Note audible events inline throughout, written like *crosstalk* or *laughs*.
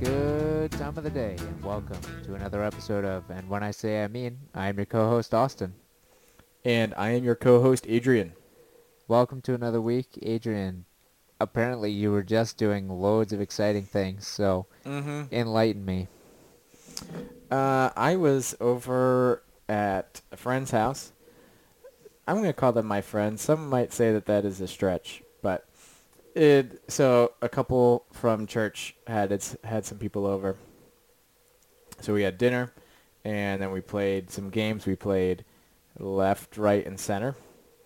Good time of the day, and welcome to another episode of And When I Say I Mean, I am your co-host Austin. And I am your co-host, Adrian. Welcome to another week, Adrian. Apparently, you were just doing loads of exciting things, so Mm-hmm. enlighten me. Uh, I was over at a friend's house. I'm going to call them my friends. Some might say that that is a stretch, it. So a couple from church had its had some people over. So we had dinner, and then we played some games. We played left, right, and center,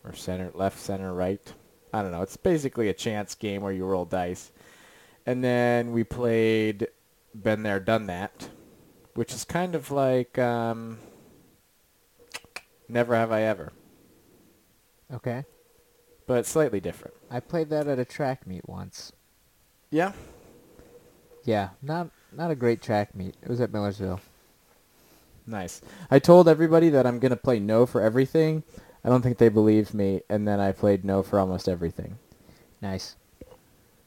or center, left, center, right. I don't know. It's basically a chance game where you roll dice. And then we played Been There, Done That, which is kind of like um, Never Have I Ever, Okay. But slightly different. I played that at a track meet once. Yeah. Yeah, not not a great track meet. It was at Millersville. Nice. I told everybody that I'm going to play no for everything. I don't think they believed me, and then I played no for almost everything. Nice.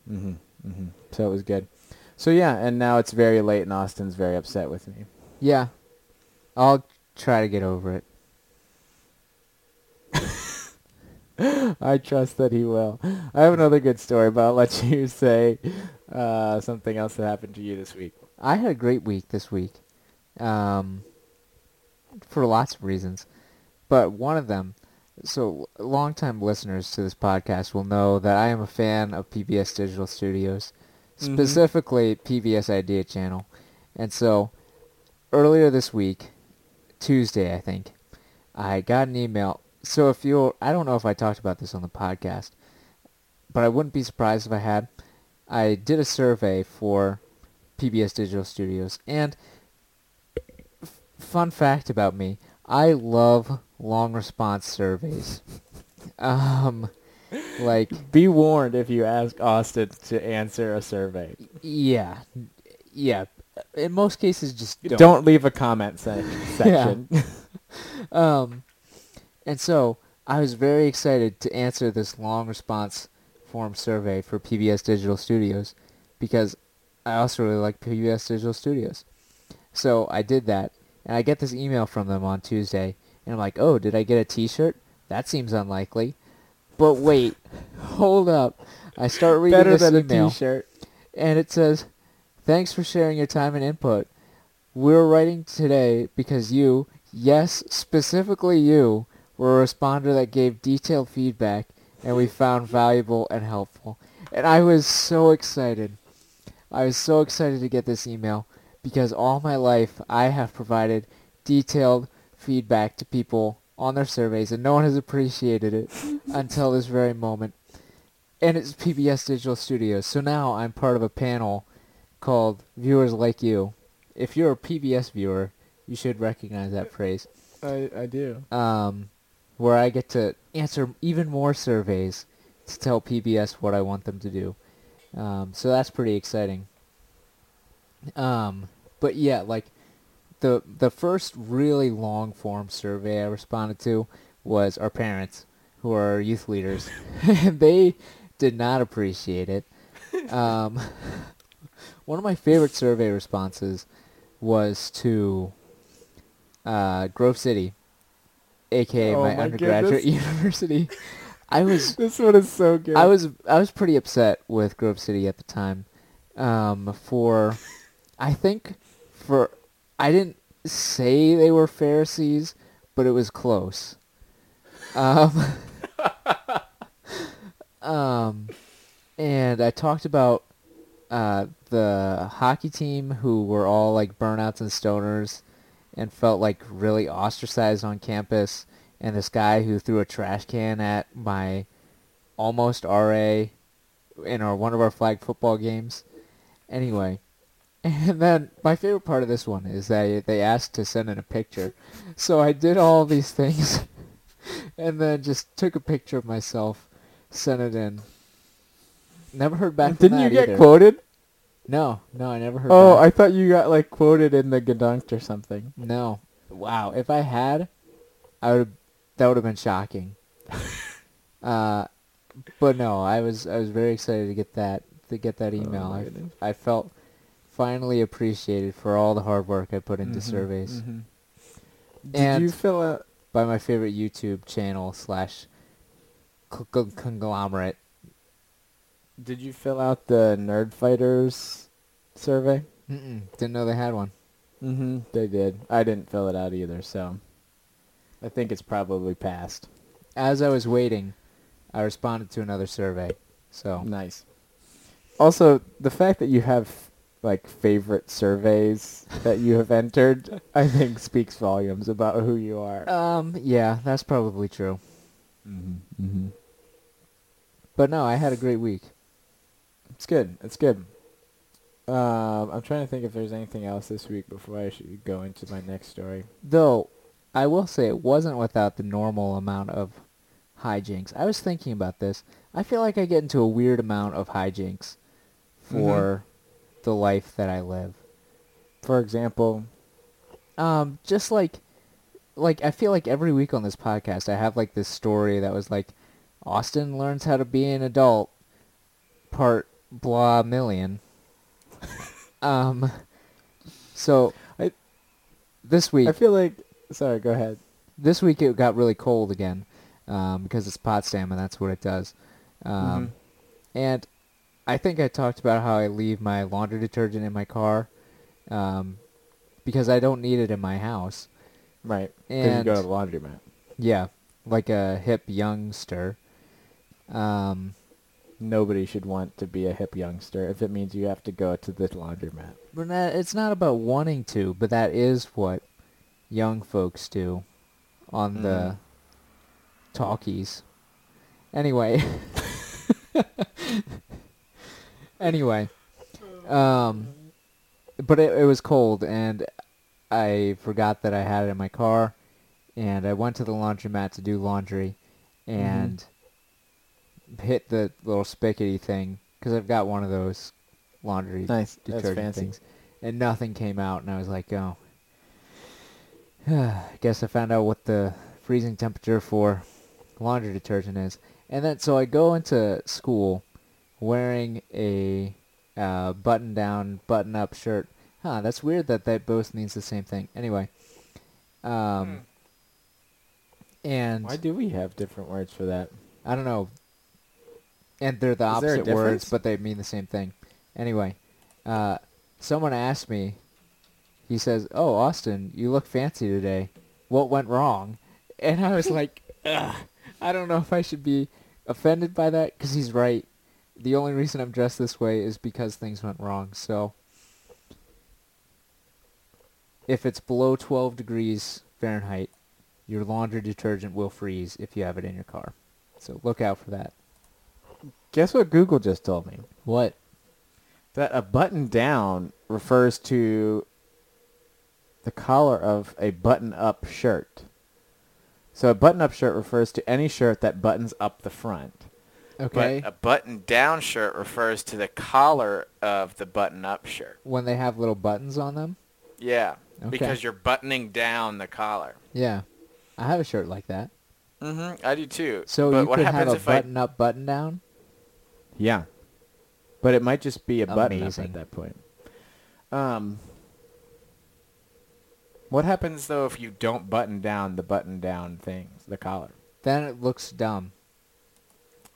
hmm hmm So it was good. So yeah, and now it's very late, and Austin's very upset with me. Yeah. I'll try to get over it. *laughs* *laughs* I trust that he will. I have another good story, but I'll let *laughs* you say uh, something else that happened to you this week. I had a great week this week, um, for lots of reasons, but one of them. So, longtime listeners to this podcast will know that I am a fan of PBS Digital Studios, Mhm. specifically PBS Idea Channel, and so earlier this week, Tuesday I think, I got an email. So if you, I don't know if I talked about this on the podcast, but I wouldn't be surprised if I had. I did a survey for PBS Digital Studios. And f- fun fact about me, I love long response surveys. *laughs* um, like *laughs* Be warned if you ask Austin to answer a survey. yeah, yeah. In most cases, just don't. Don't, leave a comment se- *laughs* section. Um, and so I was very excited to answer this long response form survey for PBS Digital Studios because I also really like PBS Digital Studios. So I did that, and I get this email from them on Tuesday, and I'm like, oh, did I get a T-shirt? That seems unlikely. But wait, *laughs* hold up. I start reading Better this email T-shirt. and it says, "Thanks for sharing your time and input. We're writing today because you, yes, specifically you, were a responder that gave detailed feedback, and we found valuable and helpful." And I was so excited. I was so excited to get this email because all my life I have provided detailed feedback to people on their surveys, and no one has appreciated it *laughs* until this very moment. And it's PBS Digital Studios. So now I'm part of a panel called Viewers Like You. If you're a PBS viewer, you should recognize that phrase. I, I do. Um, where I get to answer even more surveys to tell PBS what I want them to do. Um, so that's pretty exciting. Um, but yeah, like the the first really long form survey I responded to was our parents, who are youth leaders, *laughs* they did not appreciate it. Um, *laughs* one of my favorite survey responses was to uh, Grove City, aka Oh my, my undergraduate goodness. *laughs* university. I was *laughs* This one is so good. I was I was pretty upset with Grove City at the time. Um, for I think for I didn't say they were Pharisees, but it was close. Um, *laughs* um, and I talked about uh, the hockey team who were all like burnouts and stoners and felt like really ostracized on campus and this guy who threw a trash can at my almost RA in our one of our flag football games. Anyway, *laughs* and then my favorite part of this one is that they asked to send in a picture. So I did all these things *laughs* and then just took a picture of myself, sent it in. Never heard back Didn't you get either. quoted? No, no, I never heard Oh, back. I thought you got like quoted in the Gedunked or something. No. Wow. If I had, I would. That would have been shocking. *laughs* uh, but no, I was I was very excited to get that to get that email. Oh I. I felt finally appreciated for all the hard work I put into Mhm, surveys mhm. Did And- you fill out? by my favorite YouTube channel slash conglomerate. Did you fill out the Nerdfighters survey? Mm-mm, didn't know they had one. Mm-hmm. They did. I didn't fill it out either, so I think it's probably passed. As I was waiting, I responded to another survey. So Nice. Also, the fact that you have like favorite surveys that you have entered, *laughs* I think speaks volumes about who you are. um yeah, that's probably true. mm-hmm. Mm-hmm. But no, I had a great week. It's good. It's good. Um, I'm trying to think if there's anything else this week before I should go into my next story. Though I will say it wasn't without the normal amount of hijinks. I was thinking about this. I feel like I get into a weird amount of hijinks for the life that I live. For example, Um, just like, like I feel like every week on this podcast, I have like this story that was like, Austin learns how to be an adult, part blah million. *laughs* um, so I- this week, I feel like. Sorry, go ahead. this week it got really cold again, um, because it's Potsdam and that's what it does. Um, Mhm. and I think I talked about how I leave my laundry detergent in my car, um, because I don't need it in my house. Right. Because you go to the laundromat. yeah, like a hip youngster. Um, Nobody should want to be a hip youngster if it means you have to go to the laundromat. but it's not about wanting to, but that is what young folks do on the Mhm. talkies. Anyway. *laughs* anyway. Um, but it, it was cold, and I forgot that I had it in my car, and I went to the laundromat to do laundry, and hit the little spigoty thing because I've got one of those laundry Nice. Detergent fancy. things, and nothing came out, and I was like, oh. I *sighs* guess I found out what the freezing temperature for laundry detergent is. And then, so I go into school wearing a uh, button-down, button-up shirt. Huh, that's weird that that both means the same thing. Anyway. Um, and Why do we have different words for that? I don't know. And they're the Is opposite words, but they mean the same thing. Anyway, uh, someone asked me. He says, "Oh, Austin, you look fancy today. What went wrong?" And I was like, Ugh, "I don't know if I should be offended by that because he's right. The only reason I'm dressed this way is because things went wrong. So, if it's below 12 degrees Fahrenheit, your laundry detergent will freeze if you have it in your car. So look out for that." Guess what Google just told me? What? That a button down refers to the collar of a button up shirt. So a button up shirt refers to any shirt that buttons up the front. Okay. But a button-down shirt refers to the collar of the button-up shirt. when they have little buttons on them? Yeah, Okay. because you're buttoning down the collar. Yeah. I have a shirt like that. Mm-hmm. I do too. So but you what could happens have a button up, button down? Yeah. But it might just be a button up Amazing. at that point. Um what happens though if you don't? Button down the button down things, the collar. Then it looks dumb.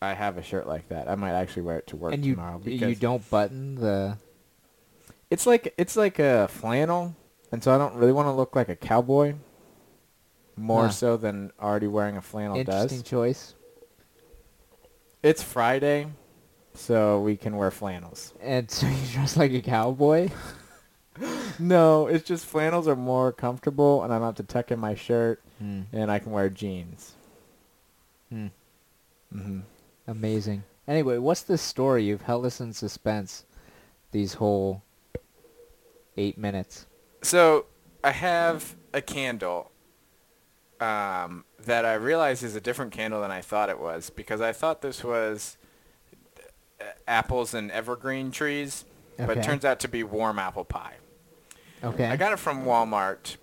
I have a shirt like that. I might actually wear it to work and you tomorrow you don't button the it's like it's like a flannel, and so I don't really want to look like a cowboy. More so than already wearing a flannel interesting does. choice. It's Friday, so we can wear flannels. And so *laughs* you dress like a cowboy? *laughs* No, it's just flannels are more comfortable, and I don't have to tuck in my shirt, Hmm. and I can wear jeans. Hmm. hmm Amazing. Anyway, what's this story? You've held us in suspense these whole eight minutes. So I have a candle um, that I realize is a different candle than I thought it was because I thought this was uh, apples and evergreen trees, but it turns out to be warm apple pie. Okay. I got it from Walmart.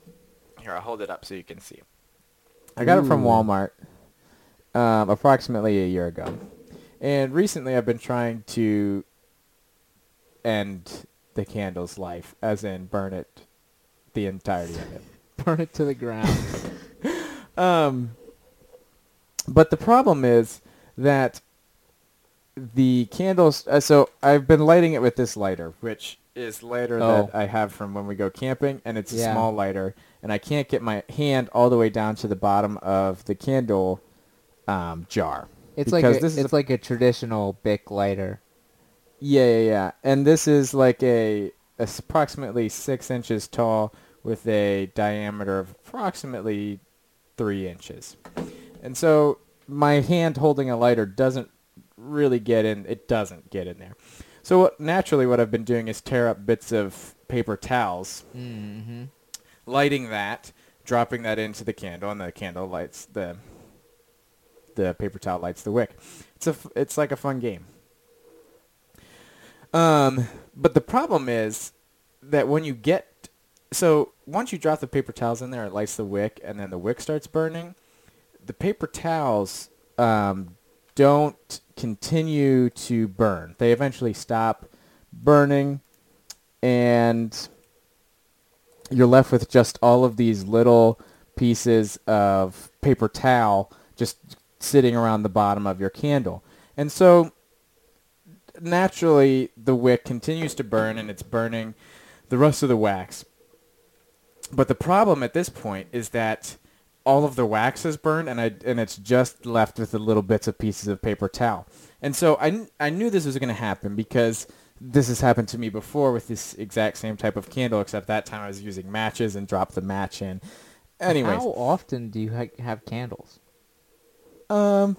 Here, I'll hold it up so you can see. I got it from Walmart um, approximately a year ago. And recently I've been trying to end the candle's life, as in burn it, the entirety of it. *laughs* Burn it to the ground. *laughs* Um, but the problem is that the candles. Uh, so I've been lighting it with this lighter, which is lighter Oh. that I have from when we go camping, and it's a Yeah. small lighter, and I can't get my hand all the way down to the bottom of the candle um, jar. It's like a, this is it's like a traditional Bic lighter. Yeah, yeah, yeah. And this is like a approximately six inches tall with a diameter of approximately three inches. And so my hand holding a lighter doesn't really get in. It doesn't get in there. So what, naturally, what I've been doing is tear up bits of paper towels, Mm-hmm. lighting that, dropping that into the candle, and the candle lights the the paper towel lights the wick. It's a it's like a fun game. Um, but the problem is that when you get so once you drop the paper towels in there, it lights the wick, and then the wick starts burning. The paper towels um, don't continue to burn. They eventually stop burning, and you're left with just all of these little pieces of paper towel just sitting around the bottom of your candle. And so naturally the wick continues to burn and it's burning the rest of the wax. But the problem at this point is that all of the wax is burned and I and it's just left with the little bits of pieces of paper towel. And so I, I knew this was going to happen because this has happened to me before with this exact same type of candle except that time I was using matches and dropped the match in. Anyways, How often do you ha- have candles? um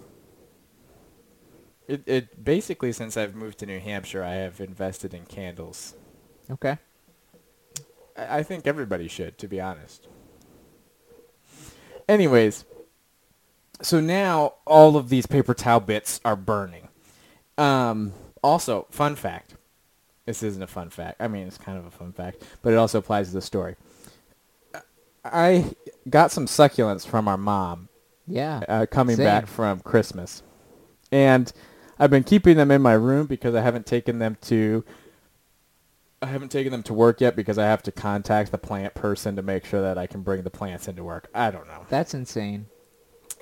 it, it basically since I've moved to New Hampshire I have invested in candles. Okay. I I think everybody should, to be honest. Anyways, so now all of these paper towel bits are burning. Um, also, fun fact. This isn't a fun fact. I mean, it's kind of a fun fact, but it also applies to the story. I got some succulents from our mom Yeah. uh, coming Same. back from Christmas. And I've been keeping them in my room because I haven't taken them to I haven't taken them to work yet because I have to contact the plant person to make sure that I can bring the plants into work. I don't know. That's insane.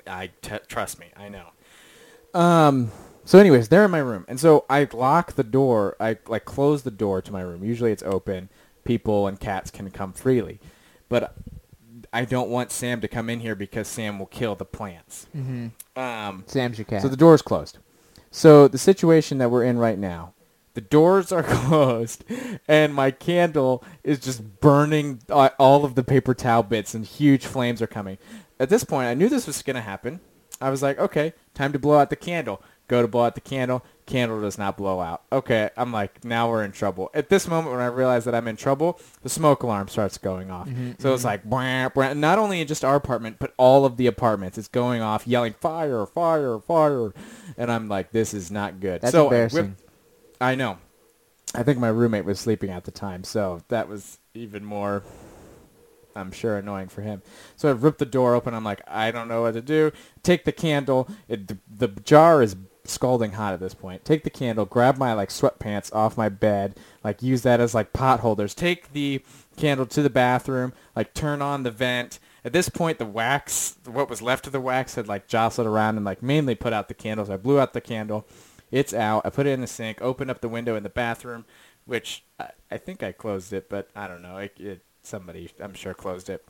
I t- trust me, I know. Um so anyways, they're in my room. And so I lock the door. I like close the door to my room. Usually it's open. People and cats can come freely. But I don't want Sam to come in here because Sam will kill the plants. Mm-hmm. Um Sam's your cat. so the door's closed. So the situation that we're in right now, the doors are *laughs* closed, and my candle is just burning uh, all of the paper towel bits, and huge flames are coming. At this point, I knew this was going to happen. I was like, okay, time to blow out the candle. Go to blow out the candle. Candle does not blow out. Okay, I'm like, now we're in trouble. At this moment, when I realize that I'm in trouble, the smoke alarm starts going off. Mm-hmm, so it's mm-hmm. like, blah, blah, not only in just our apartment, but all of the apartments. It's going off, yelling, fire, fire, fire. And I'm like, this is not good. That's so uh, I embarrassing. I know. I think my roommate was sleeping at the time, so that was even more, I'm sure, annoying for him. So I ripped the door open. I'm like, I don't know what to do. Take the candle. It, the, the jar is scalding hot at this point. Take the candle. Grab my like sweatpants off my bed. Like use that as like pot holders. Take the candle to the bathroom. Like turn on the vent. At this point, the wax, what was left of the wax, had like jostled around and like mainly put out the candles. I blew out the candle. It's out. I put it in the sink. Opened up the window in the bathroom, which I, I think I closed it, but I don't know. It, it somebody I'm sure closed it.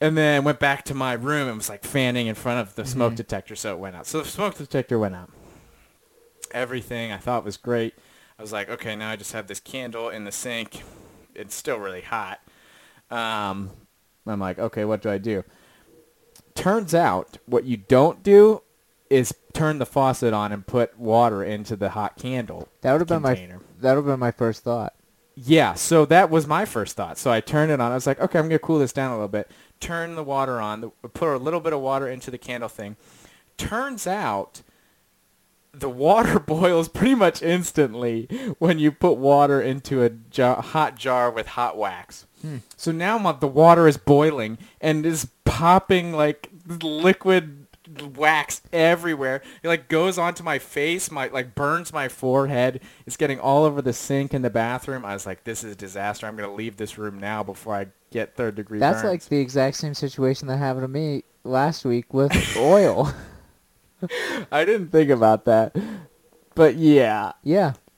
And then went back to my room and was like fanning in front of the smoke detector, so it went out. So the smoke detector went out. Everything I thought was great. I was like, okay, now I just have this candle in the sink. It's still really hot. Um, I'm like, okay, what do I do? Turns out what you don't do is turn the faucet on and put water into the hot candle. that would have been my container. that would have been my first thought. Yeah, so that was my first thought. So I turned it on. I was like, okay, I'm going to cool this down a little bit. Turn the water on. Put a little bit of water into the candle thing. Turns out the water *laughs* boils pretty much instantly when you put water into a jar, hot jar with hot wax. Hmm. So now my, the water is boiling and is popping like liquid wax everywhere. It like goes onto my face, my like burns my forehead. It's getting all over the sink in the bathroom. I was like, this is a disaster. I'm gonna leave this room now before I get third degree That's burns. like the exact same situation that happened to me last week with *laughs* oil. *laughs* I didn't think about that, but yeah, yeah. *laughs*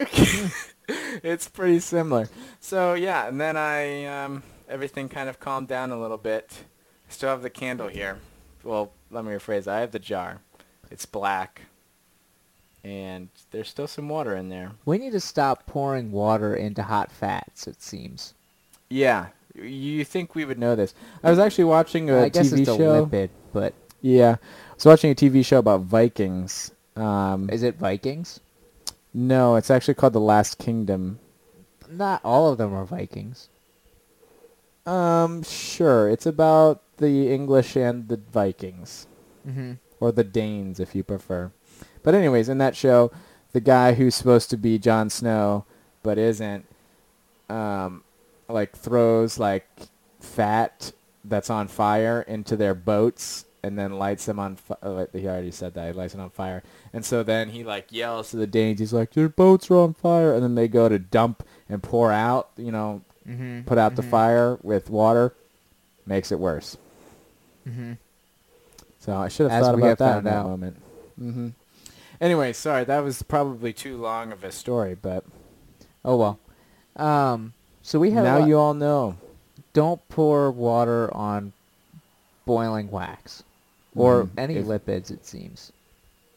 it's pretty similar. So yeah, and then I um, everything kind of calmed down a little bit. Still have the candle here. Well, let me rephrase. I have the jar. It's black, and there's still some water in there. We need to stop pouring water into hot fats, it seems. Yeah, you think we would know this? I was actually watching a I guess TV it's a show. lipid, but Yeah, I was watching a TV show about Vikings. Um, is it Vikings? no, it's actually called The Last Kingdom. Not all of them are Vikings. Um, sure. It's about the English and the Vikings, Mm-hmm. or the Danes, if you prefer. But anyways, in that show, the guy who's supposed to be Jon Snow but isn't, um, like throws like fat that's on fire into their boats and then lights them on. Fi- oh, he already said that. He lights it on fire, and so then he like yells to the Danes. He's like, "Your boats are on fire!" And then they go to dump and pour out, you know, Mm-hmm. put out the fire with water, makes it worse. Mm-hmm. So I should have As thought about that in that out. moment. hmm Anyway, sorry, that was probably too long of a story, but Oh well. Um. So we have now you all know. don't pour water on boiling wax or Mhm. any If- lipids. It seems.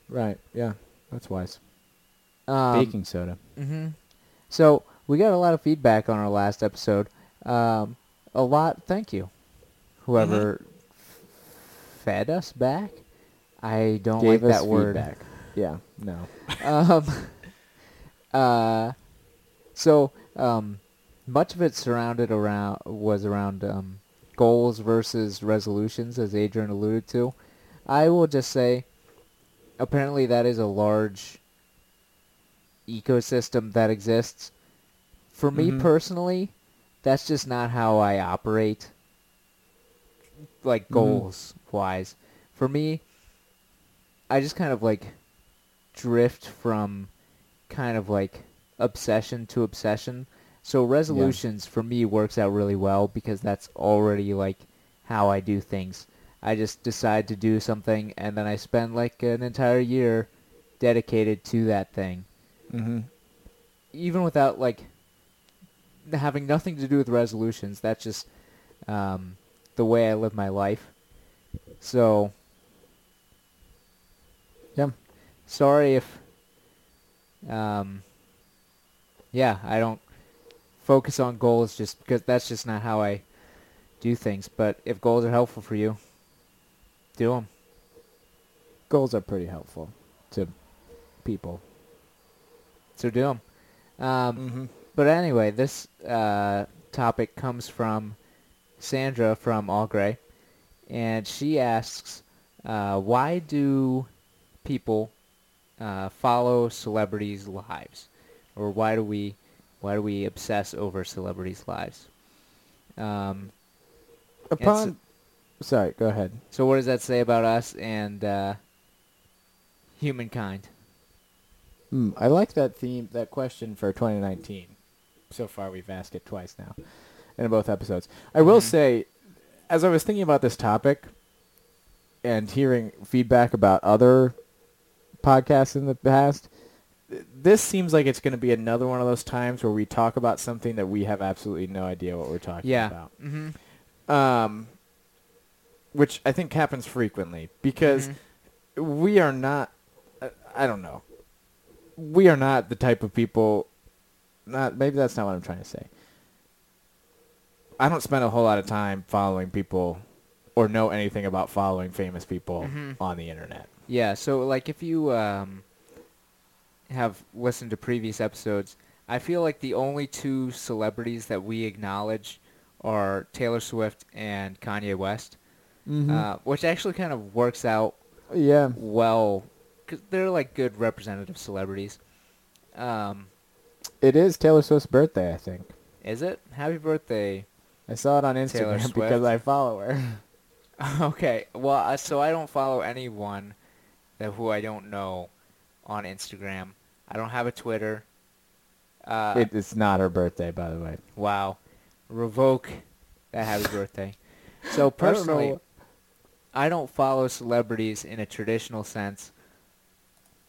Right, yeah, that's wise. Um, Baking soda. hmm So we got a lot of feedback on our last episode. Um, a lot. Thank you, whoever f- fed us back. I don't Gave like us that word. feedback. Yeah, no. *laughs* um, uh, so um, much of it surrounded around was around um, goals versus resolutions, as Adrian alluded to. I will just say, apparently that is a large ecosystem that exists. For me Mhm. personally, that's just not how I operate. Like Mhm. goals wise, for me, I just kind of like drift from kind of like obsession to obsession. So resolutions for me works out really well because that's already like how I do things. I just decide to do something and then I spend like an entire year dedicated to that thing. hmm Even without like having nothing to do with resolutions, that's just um, the way I live my life. So Yeah. sorry if um yeah i don't focus on goals just because that's just not how i do things but if goals are helpful for you do them Goals are pretty helpful to people. so do them um, Mm-hmm. but anyway this uh, topic comes from sandra from all gray and she asks uh, why do people uh, follow celebrities' lives, or why do we why do we obsess over celebrities' lives? Um, Upon, sorry, go ahead. so what does that say about us and uh, humankind? Mm, I like that theme, that question for 2019. So far, we've asked it twice now, in both episodes. I will Mhm. say, as I was thinking about this topic, and hearing feedback about other podcasts in the past, this seems like it's going to be another one of those times where we talk about something that we have absolutely no idea what we're talking Yeah. about. Mm-hmm. Um, which I think happens frequently because Mhm. we are not uh, I don't know. We are not the type of people not maybe that's not what I'm trying to say. I don't spend a whole lot of time following people or know anything about following famous people Mhm. on the internet. Yeah, so like if you um, have listened to previous episodes, I feel like the only two celebrities that we acknowledge are Taylor Swift and Kanye West, uh, which actually kind of works out yeah. well because they're like good representative celebrities. Um, It is Taylor Swift's birthday, I think. is it? Happy birthday! I saw it on Instagram *laughs* because I follow her. *laughs* okay, well, uh, so I don't follow anyone that who I don't know on Instagram. I don't have a Twitter. Uh, it, it's not her birthday, by the way. wow, revoke that happy *laughs* birthday. So personally, know. I don't follow celebrities in a traditional sense.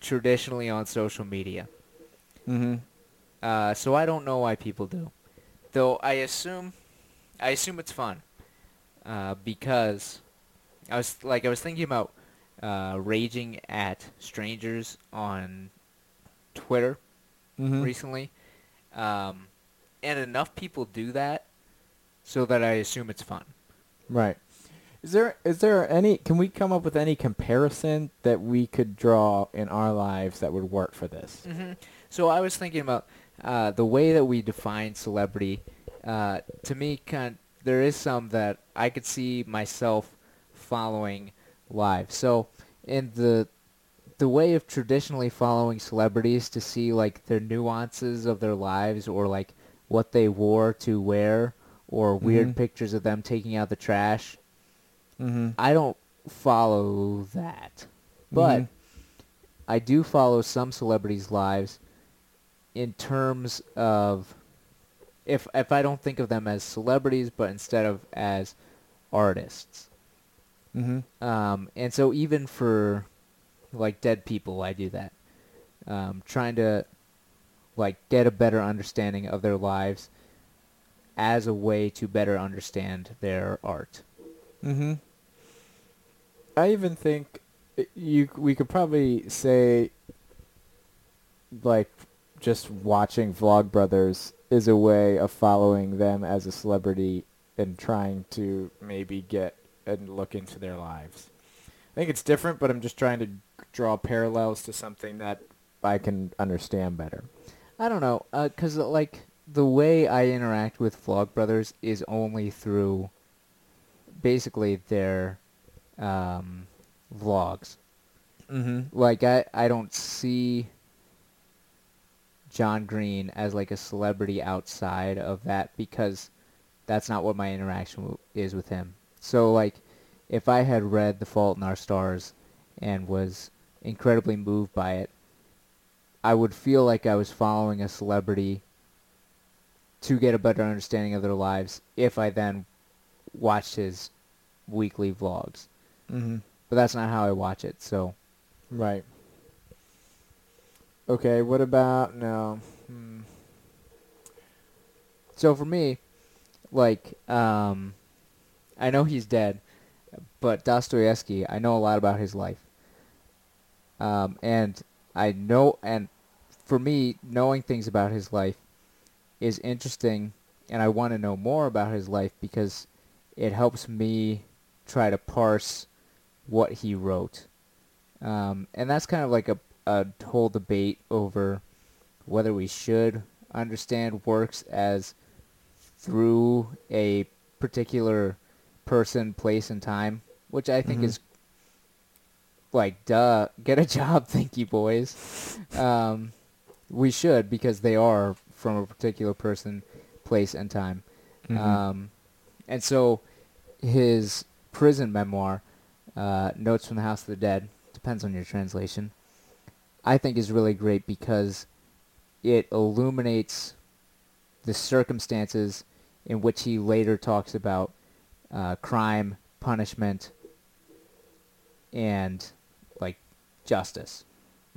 Traditionally on social media. Mm-hmm. Uh, so I don't know why people do. Though I assume, I assume it's fun. Uh, because I was like I was thinking about uh, raging at strangers on Twitter Mm-hmm. recently, um, and enough people do that, so that I assume it's fun. Right. Is there is there any? Can we come up with any comparison that we could draw in our lives that would work for this? hmm So I was thinking about uh, the way that we define celebrity. Uh, to me, kind there is some that I could see myself following live. So in the the way of traditionally following celebrities to see like their nuances of their lives or like what they wore to wear or weird Mhm. pictures of them taking out the trash. Mm-hmm. I don't follow that. But Mhm. I do follow some celebrities' lives in terms of if if I don't think of them as celebrities, but instead of as artists. Mm-hmm. Um, and so even for like dead people, I do that, um, trying to like get a better understanding of their lives as a way to better understand their art. Mm-hmm. I even think you we could probably say like just watching Vlogbrothers is a way of following them as a celebrity and trying to maybe get and look into their lives. I think it's different, but I'm just trying to draw parallels to something that I can understand better. I don't know, uh 'cause like the way I interact with Vlogbrothers is only through basically their um, vlogs. Mm-hmm. Like I, I don't see John Green as like a celebrity outside of that because that's not what my interaction w- is with him. So like if I had read The Fault in Our Stars and was incredibly moved by it, I would feel like I was following a celebrity to get a better understanding of their lives if I then watched his weekly vlogs. Mm-hmm. But that's not how I watch it. So Right. Okay, what about no? Hmm. So for me, like, um, I know he's dead, but Dostoevsky, I know a lot about his life. Um, and I know, and for me, knowing things about his life is interesting, and I want to know more about his life because it helps me try to parse what he wrote. Um, and that's kind of like a, a whole debate over whether we should understand works as through a particular person, place, and time, which I think Mhm. is like, duh, *laughs* get a job, thank you, boys. Um, we should because they are from a particular person, place, and time. Mhm. Um, and so his prison memoir, uh, Notes from the House of the Dead, depends on your translation, I think is really great because it illuminates the circumstances in which he later talks about uh, crime, punishment, and like justice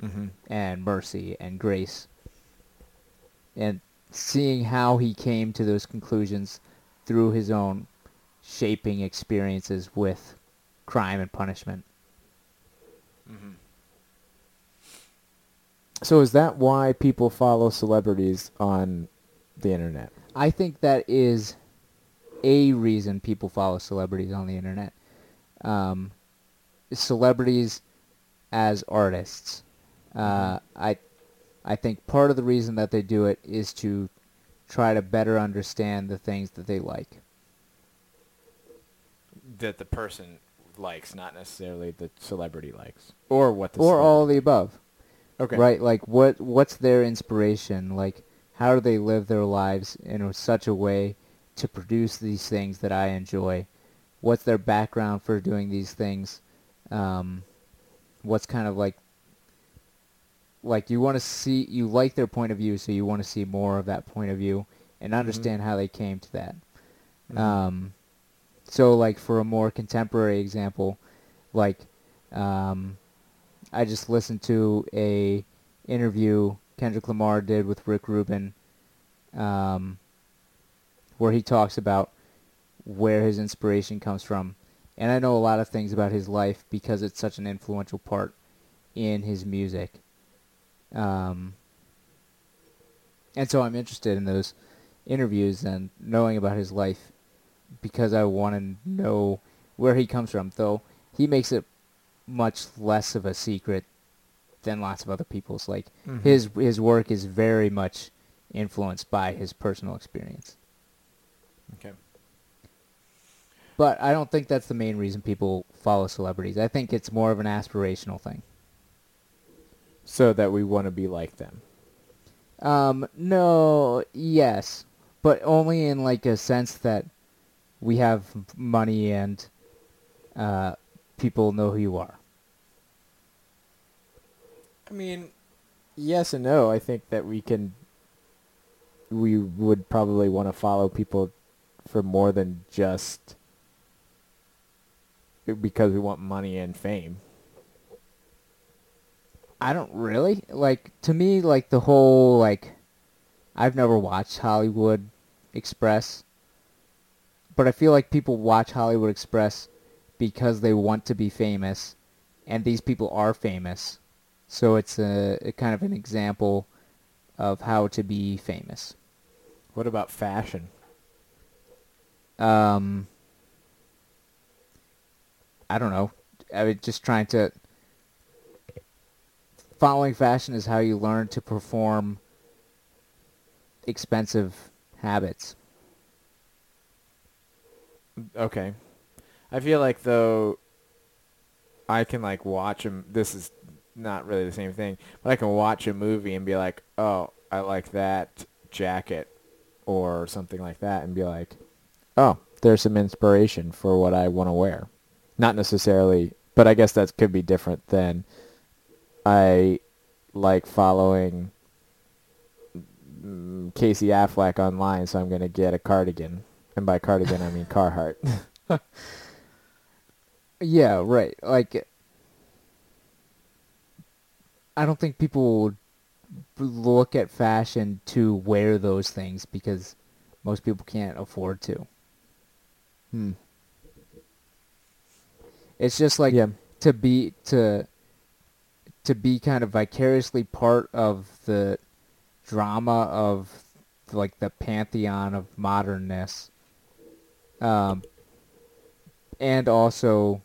Mm-hmm. and mercy and grace. And seeing how he came to those conclusions through his own shaping experiences with crime and punishment. Mm-hmm. So is that why people follow celebrities on the internet? I think that is a reason people follow celebrities on the internet. Um, celebrities as artists. Uh, I, I think part of the reason that they do it is to try to better understand the things that they like. That the person likes, not Necessarily necessarily. the celebrity likes, or what the or all of the above. Okay. Right? Like what what's their inspiration? Like how do they live their lives in such a way to produce these things that I enjoy? what's their background for doing these things, um, what's kind of like like you want to see you like their point of view, so you want to see more of that point of view and understand how they came to that. Mhm. Um, so like for a more contemporary example, like um, I just listened to a interview Kendrick Lamar did with Rick Rubin, um, where he talks about where his inspiration comes from, and I know a lot of things about his life because it's such an influential part in his music. Um, and so I'm interested in those interviews and knowing about his life because I want to know where he comes from. Though he makes it much less of a secret than lots of other people's. Like Mhm. his his work is very much influenced by his personal experience. Okay. But I don't think that's the main reason people follow celebrities. I think it's more of an aspirational thing. So that we want to be like them. Um, no, yes, but only in like a sense that we have money and uh, people know who you are. I mean, yes and no. I think that we can. We would probably want to follow people for more than just because we want money and fame. I don't really like to me like the whole like I've never watched Hollywood Express but I feel like people watch Hollywood Express because they want to be famous and these people are famous. So it's a, a kind of an example of how to be famous. What about fashion? Um I don't know. I was just trying to following fashion is how you learn to perform expensive habits. Okay. I feel like though I can like watch them. This is not really the same thing, but I can watch a movie and be like, "Oh, I like that jacket," or something like that, and be like, "Oh, there's some inspiration for what I want to wear." Not necessarily, but I guess that could be different than I like following Casey Affleck online, so I'm gonna get a cardigan, and by cardigan I mean Carhartt. *laughs* Yeah, right. Like I don't think people would look at fashion to wear those things because most people can't afford to. hmm. It's just like yeah. to be to to be kind of vicariously part of the drama of like the pantheon of modernness um and also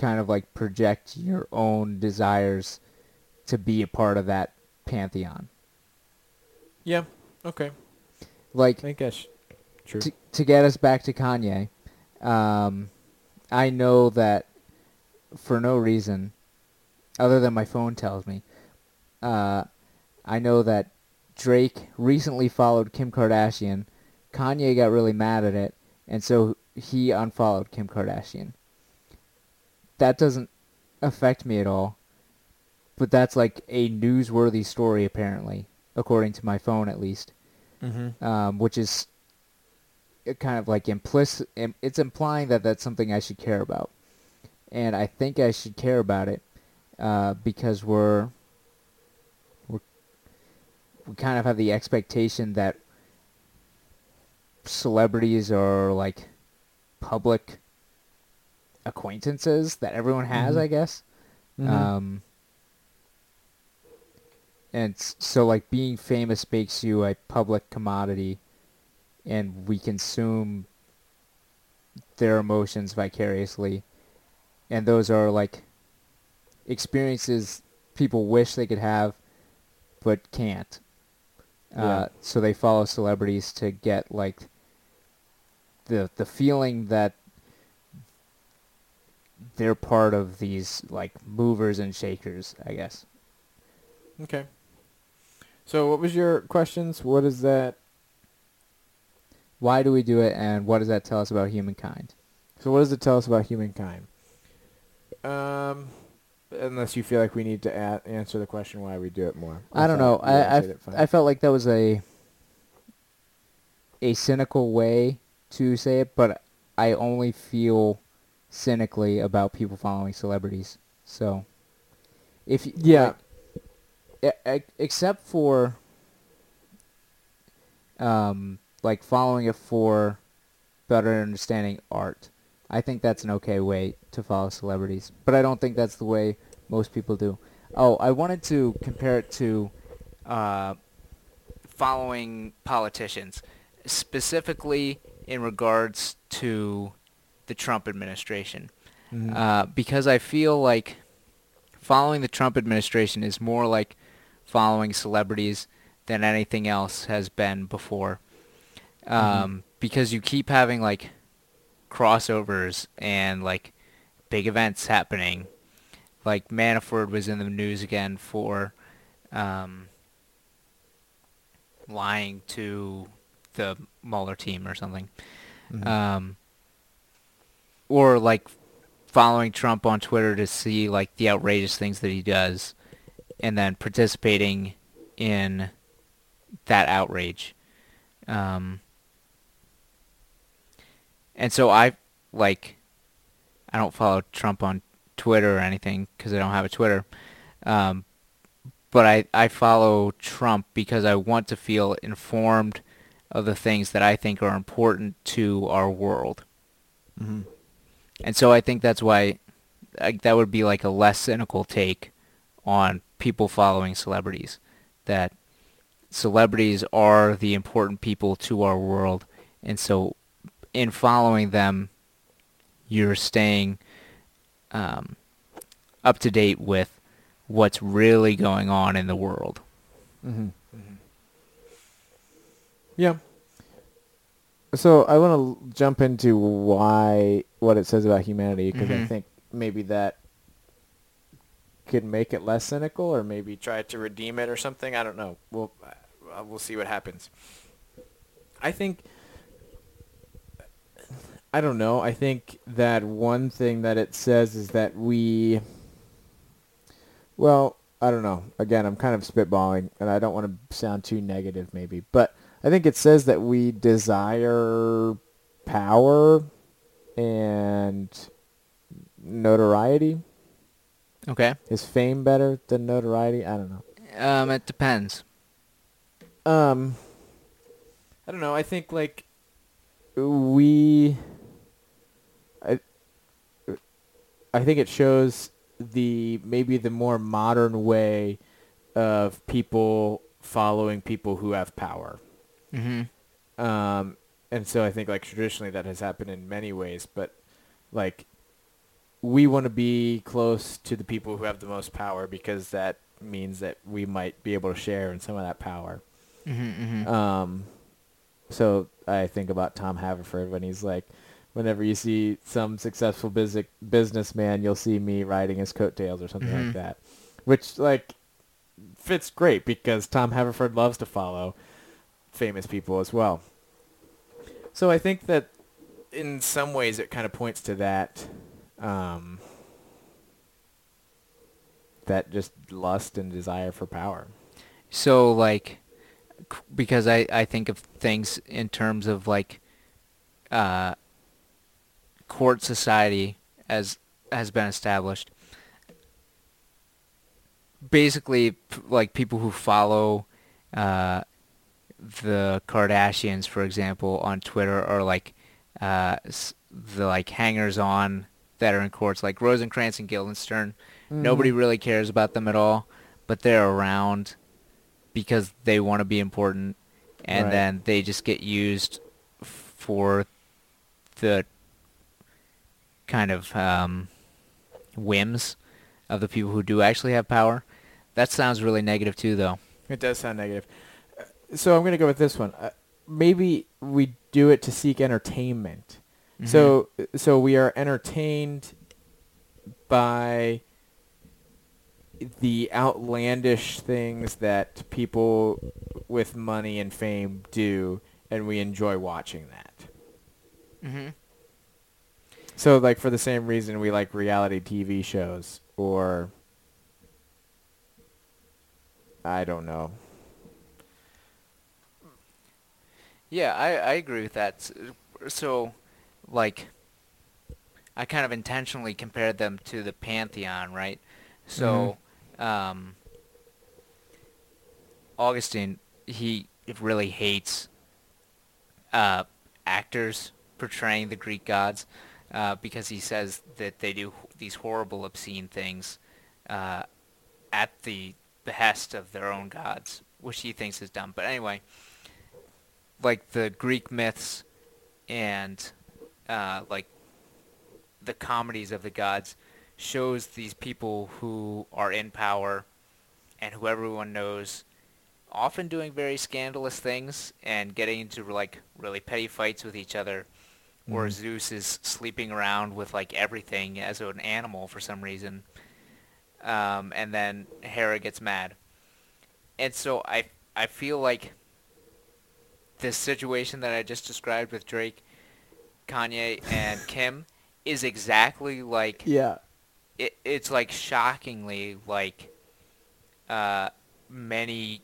kind of like project your own desires to be a part of that pantheon Yeah. Okay. like I think that's true. to, to get us back to Kanye, um, I know that for no reason, other than my phone tells me, uh, I know that Drake recently followed Kim Kardashian. Kanye got really mad at it, and so he unfollowed Kim Kardashian. That doesn't affect me at all, but that's like a newsworthy story apparently, according to my phone at least mm-hmm. um, which is kind of like implicit. It's implying that that's something I should care about, and I think I should care about it uh, because we're we're we kind of have the expectation that celebrities are like public acquaintances that everyone has, Mhm. I guess. Mm-hmm. Um, and so, like, being famous makes you a public commodity, and we consume their emotions vicariously. And those are, like, experiences people wish they could have, but can't. Yeah. Uh, so they follow celebrities to get, like, the the feeling that they're part of these like movers and shakers, I guess. Okay. So what was your questions? What is that? Why do we do it, and what does that tell us about humankind? So what does it tell us about humankind? Um, unless you feel like we need to a- answer the question why we do it more. I don't know. I, I, answered it fine. I felt like that was a a cynical way to say it, but I only feel cynically about people following celebrities. So, if yeah. like, except for um, like following it for better understanding art, I think that's an okay way to follow celebrities. But I don't think that's the way most people do. Oh, I wanted to compare it to uh, following politicians, specifically in regards to the Trump administration, Mhm. uh, because I feel like following the Trump administration is more like following celebrities than anything else has been before. Um, Because you keep having like crossovers and like big events happening. Like Manafort was in the news again for um, lying to the Mueller team or something. Mhm. Um, or like following Trump on Twitter to see like the outrageous things that he does and then participating in that outrage. Um, and so I like I don't follow Trump on Twitter or anything because I don't have a Twitter. Um, but I, I follow Trump because I want to feel informed of the things that I think are important to our world. Mhm. And so I think that's why like, that would be like a less cynical take on people following celebrities. That celebrities are the important people to our world. And so in following them, you're staying um, up to date with what's really going on in the world. Mm-hmm. Yeah. So I want to jump into why what it says about humanity because I Mhm. think maybe that could make it less cynical, or maybe try to redeem it or something. I don't know. We'll uh, we'll see what happens. I think I don't know. I think that one thing that it says is that we well, I don't know. Again, I'm kind of spitballing and I don't want to sound too negative maybe, but I think it says that we desire power and notoriety. Okay. Is fame better than notoriety? I don't know. Um, it depends. Um, I don't know. I think like we, I, I think it shows the maybe the more modern way of people following people who have power. Mm-hmm. Um, and so I think like traditionally that has happened in many ways, but like we want to be close to the people who have the most power because that means that we might be able to share in some of that power. Mm-hmm, Um, so I think about Tom Haverford when he's like, whenever you see some successful business businessman, you'll see me riding his coattails or something Mhm. like that, which like fits great because Tom Haverford loves to follow famous people as well. So I think that in some ways it kind of points to that, um, that just lust and desire for power. So like, because I I think of things in terms of like, uh, court society as has been established. Basically, like people who follow, uh, the Kardashians, for example, on Twitter, are like, uh, the like hangers on that are in courts, like Rosencrantz and Guildenstern. Nobody really cares about them at all, but they're around because they want to be important, and Right. then they just get used for the kind of um, whims of the people who do actually have power. That sounds really negative too, though. It does sound negative. So I'm going to go with this one. Uh, maybe we do it to seek entertainment. So so we are entertained by the outlandish things that people with money and fame do and we enjoy watching that. Mm-hmm. So like for the same reason we like reality TV shows or I don't know. Yeah, I, I agree with that. So, like, I kind of intentionally compared them to the pantheon, right? So, um, Augustine, he really hates uh, actors portraying the Greek gods uh, because he says that they do these horrible, obscene things uh, at the behest of their own gods, which he thinks is dumb. But anyway, like the Greek myths and uh, like the comedies of the gods shows these people who are in power and who everyone knows often doing very scandalous things and getting into like really petty fights with each other or Mhm. Zeus is sleeping around with like everything as an animal for some reason um, and then Hera gets mad and so I I feel like this situation that I just described with Drake, Kanye, and Kim is exactly like Yeah. it, it's like shockingly like uh, many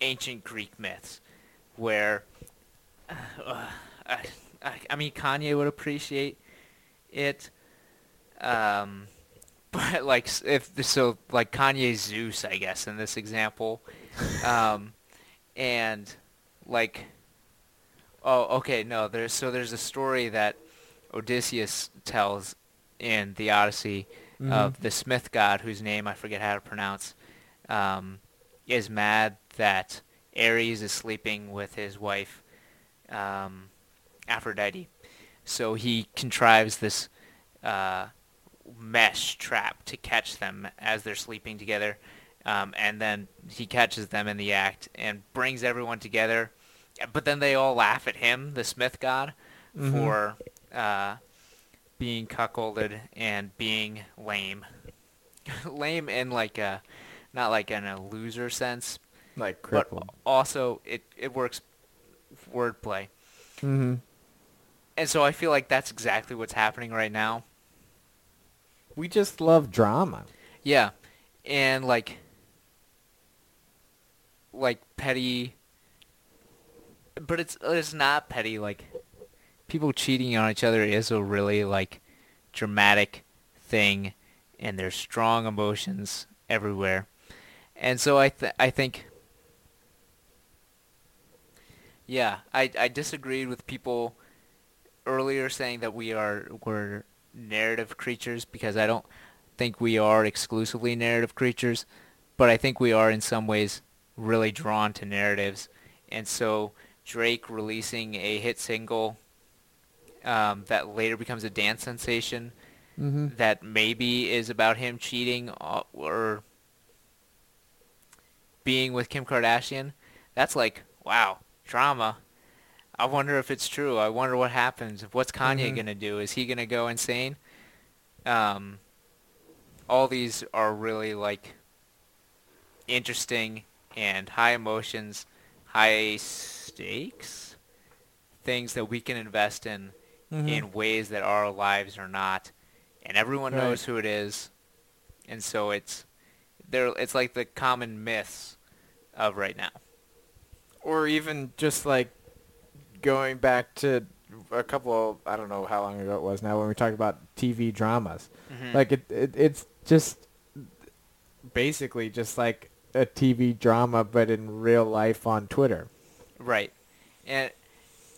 ancient Greek myths where uh, I, I, mean Kanye would appreciate it um *laughs* but like if so like Kanye Zeus I guess in this example *laughs* um and like oh okay no there's so there's a story that Odysseus tells in the Odyssey Mhm. of the Smith god, whose name I forget how to pronounce, um, is mad that Ares is sleeping with his wife, um, Aphrodite. So he contrives this uh, mesh trap to catch them as they're sleeping together, um, and then he catches them in the act and brings everyone together. But then they all laugh at him, the Smith god, Mhm. for uh, being cuckolded and being lame. *laughs* lame in like a, not like in a loser sense, like but also it, it works wordplay. Mm-hmm. And so I feel like that's exactly what's happening right now. We just love drama. Yeah. And like like petty but it's it's not petty like people cheating on each other is a really like dramatic thing and there's strong emotions everywhere. And so I th- I think yeah, I I disagreed with people earlier saying that we are we're narrative creatures because I don't think we are exclusively narrative creatures, but I think we are in some ways really drawn to narratives. And so Drake releasing a hit single um, that later becomes a dance sensation Mm-hmm. that maybe is about him cheating uh, or being with Kim Kardashian, that's like, wow, drama. I wonder if it's true. I wonder what happens. What's Kanye Mhm. going to do? Is he going to go insane? Um, all these are really like interesting and high emotions, high stakes things that we can invest in Mm-hmm. in ways that our lives are not, and everyone Right. knows who it is, and so it's there. It's like the common myths of right now. or even just like going back to a couple of, I don't know how long ago it was now when we talked about TV dramas. Mhm. Like it, it it's just basically just like a TV drama but in real life on Twitter. Right, and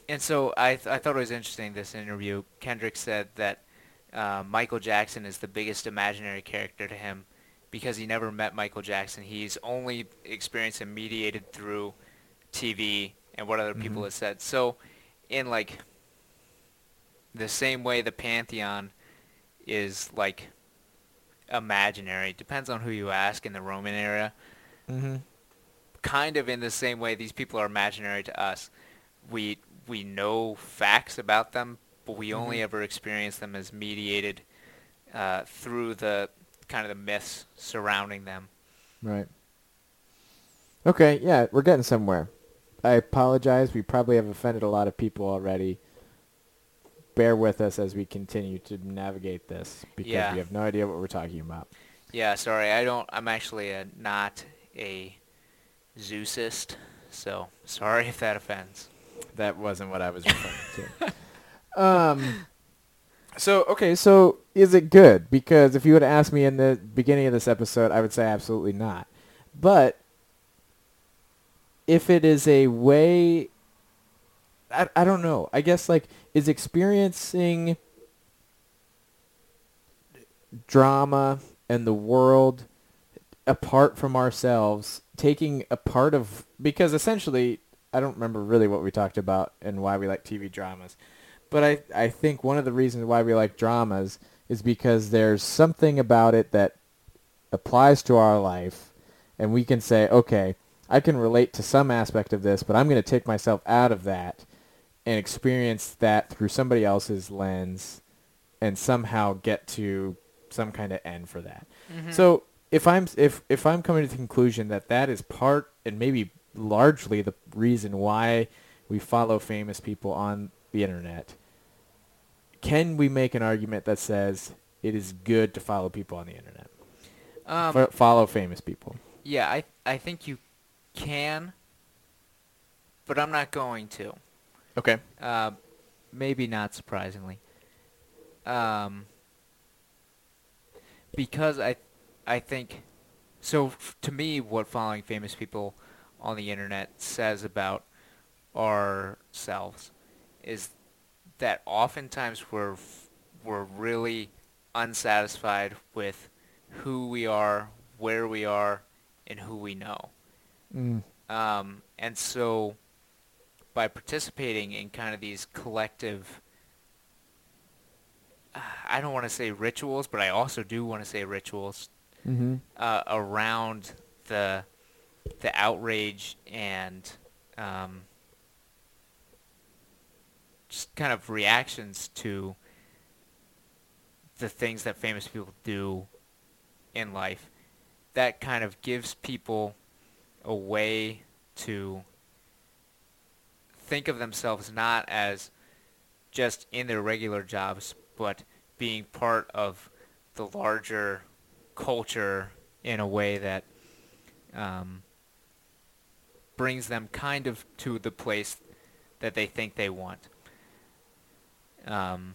and so I th- I thought it was interesting this interview. Kendrick said that uh, Michael Jackson is the biggest imaginary character to him because he never met Michael Jackson. He's only experienced him mediated through TV and what other people Mhm. have said. So, in like the same way the pantheon is like imaginary, depends on who you ask in the Roman era Mm-hmm. Kind of in the same way these people are imaginary to us. We we know facts about them, but we only Mhm. ever experience them as mediated uh, through the kind of the myths surrounding them. Right. Okay, yeah, we're getting somewhere. I apologize. We probably have offended a lot of people already. bear with us as we continue to navigate this because Yeah. we have no idea what we're talking about. Yeah, sorry, I don't. I'm actually a, not a Zeusist, so sorry if that offends. That wasn't what I was referring to. Um. So okay, so is it good? Because if you would ask me in the beginning of this episode, I would say absolutely not. But if it is a way, I I don't know. I guess like is experiencing drama and the world apart from ourselves, taking a part of because essentially I don't remember really what we talked about and why we like TV dramas. But I I think one of the reasons why we like dramas is because there's something about it that applies to our life and we can say, okay, I can relate to some aspect of this, but I'm going to take myself out of that and experience that through somebody else's lens and somehow get to some kind of end for that. Mm-hmm. So if I'm if if I'm coming to the conclusion that that is part and maybe largely the reason why we follow famous people on the internet, can we make an argument that says it is good to follow people on the internet? Um, Fo- follow famous people. yeah, I I think you can, but I'm not going to. Okay. Uh, maybe not surprisingly. Um, because I, I think, so f- to me, what following famous people on the internet says about ourselves is that oftentimes we're f- we're really unsatisfied with who we are, where we are, and who we know. Mm. Um, and so by participating in kind of these collective I don't want to say rituals, but I also do want to say rituals Mm-hmm. uh, around the the outrage and um, just kind of reactions to the things that famous people do in life. That kind of gives people a way to think of themselves not as just in their regular jobs, but being part of the larger culture in a way that um, brings them kind of to the place that they think they want. Um,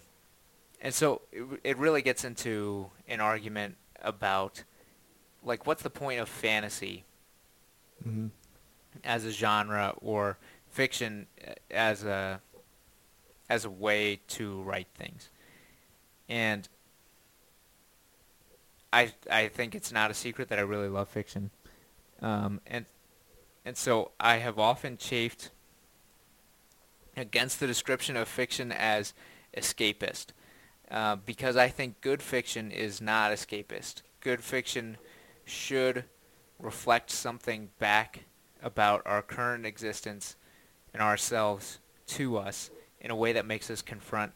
and so it, it really gets into an argument about, like, what's the point of fantasy Mm-hmm. as a genre or fiction as a as a way to write things. And I I think it's not a secret that I really love fiction. Um, and and so I have often chafed against the description of fiction as escapist. Uh, because I think good fiction is not escapist. Good fiction should reflect something back about our current existence and ourselves to us in a way that makes us confront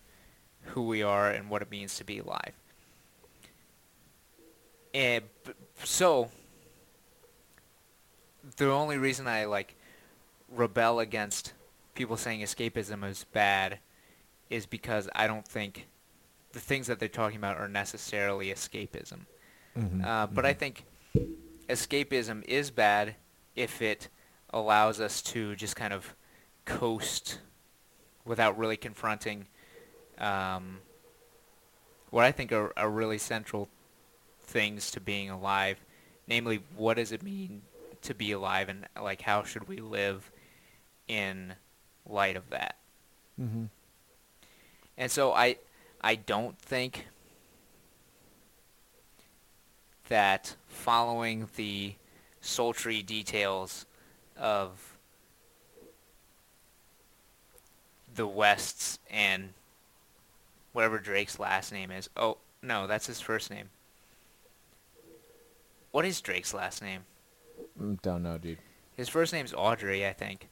who we are and what it means to be alive. And so the only reason I like rebel against people saying escapism is bad is because I don't think the things that they're talking about are necessarily escapism. Mm-hmm. Uh, but I think escapism is bad if it allows us to just kind of coast without really confronting um, what I think are, are really central things to being alive. Namely, what does it mean to be alive, and like how should we live in light of that? Mm-hmm. And so I I don't think that following the sultry details of the Wests and whatever Drake's last name is. Oh, no, that's his first name. What is Drake's last name? Mm, Don't know, dude. His first name's Audrey, I think.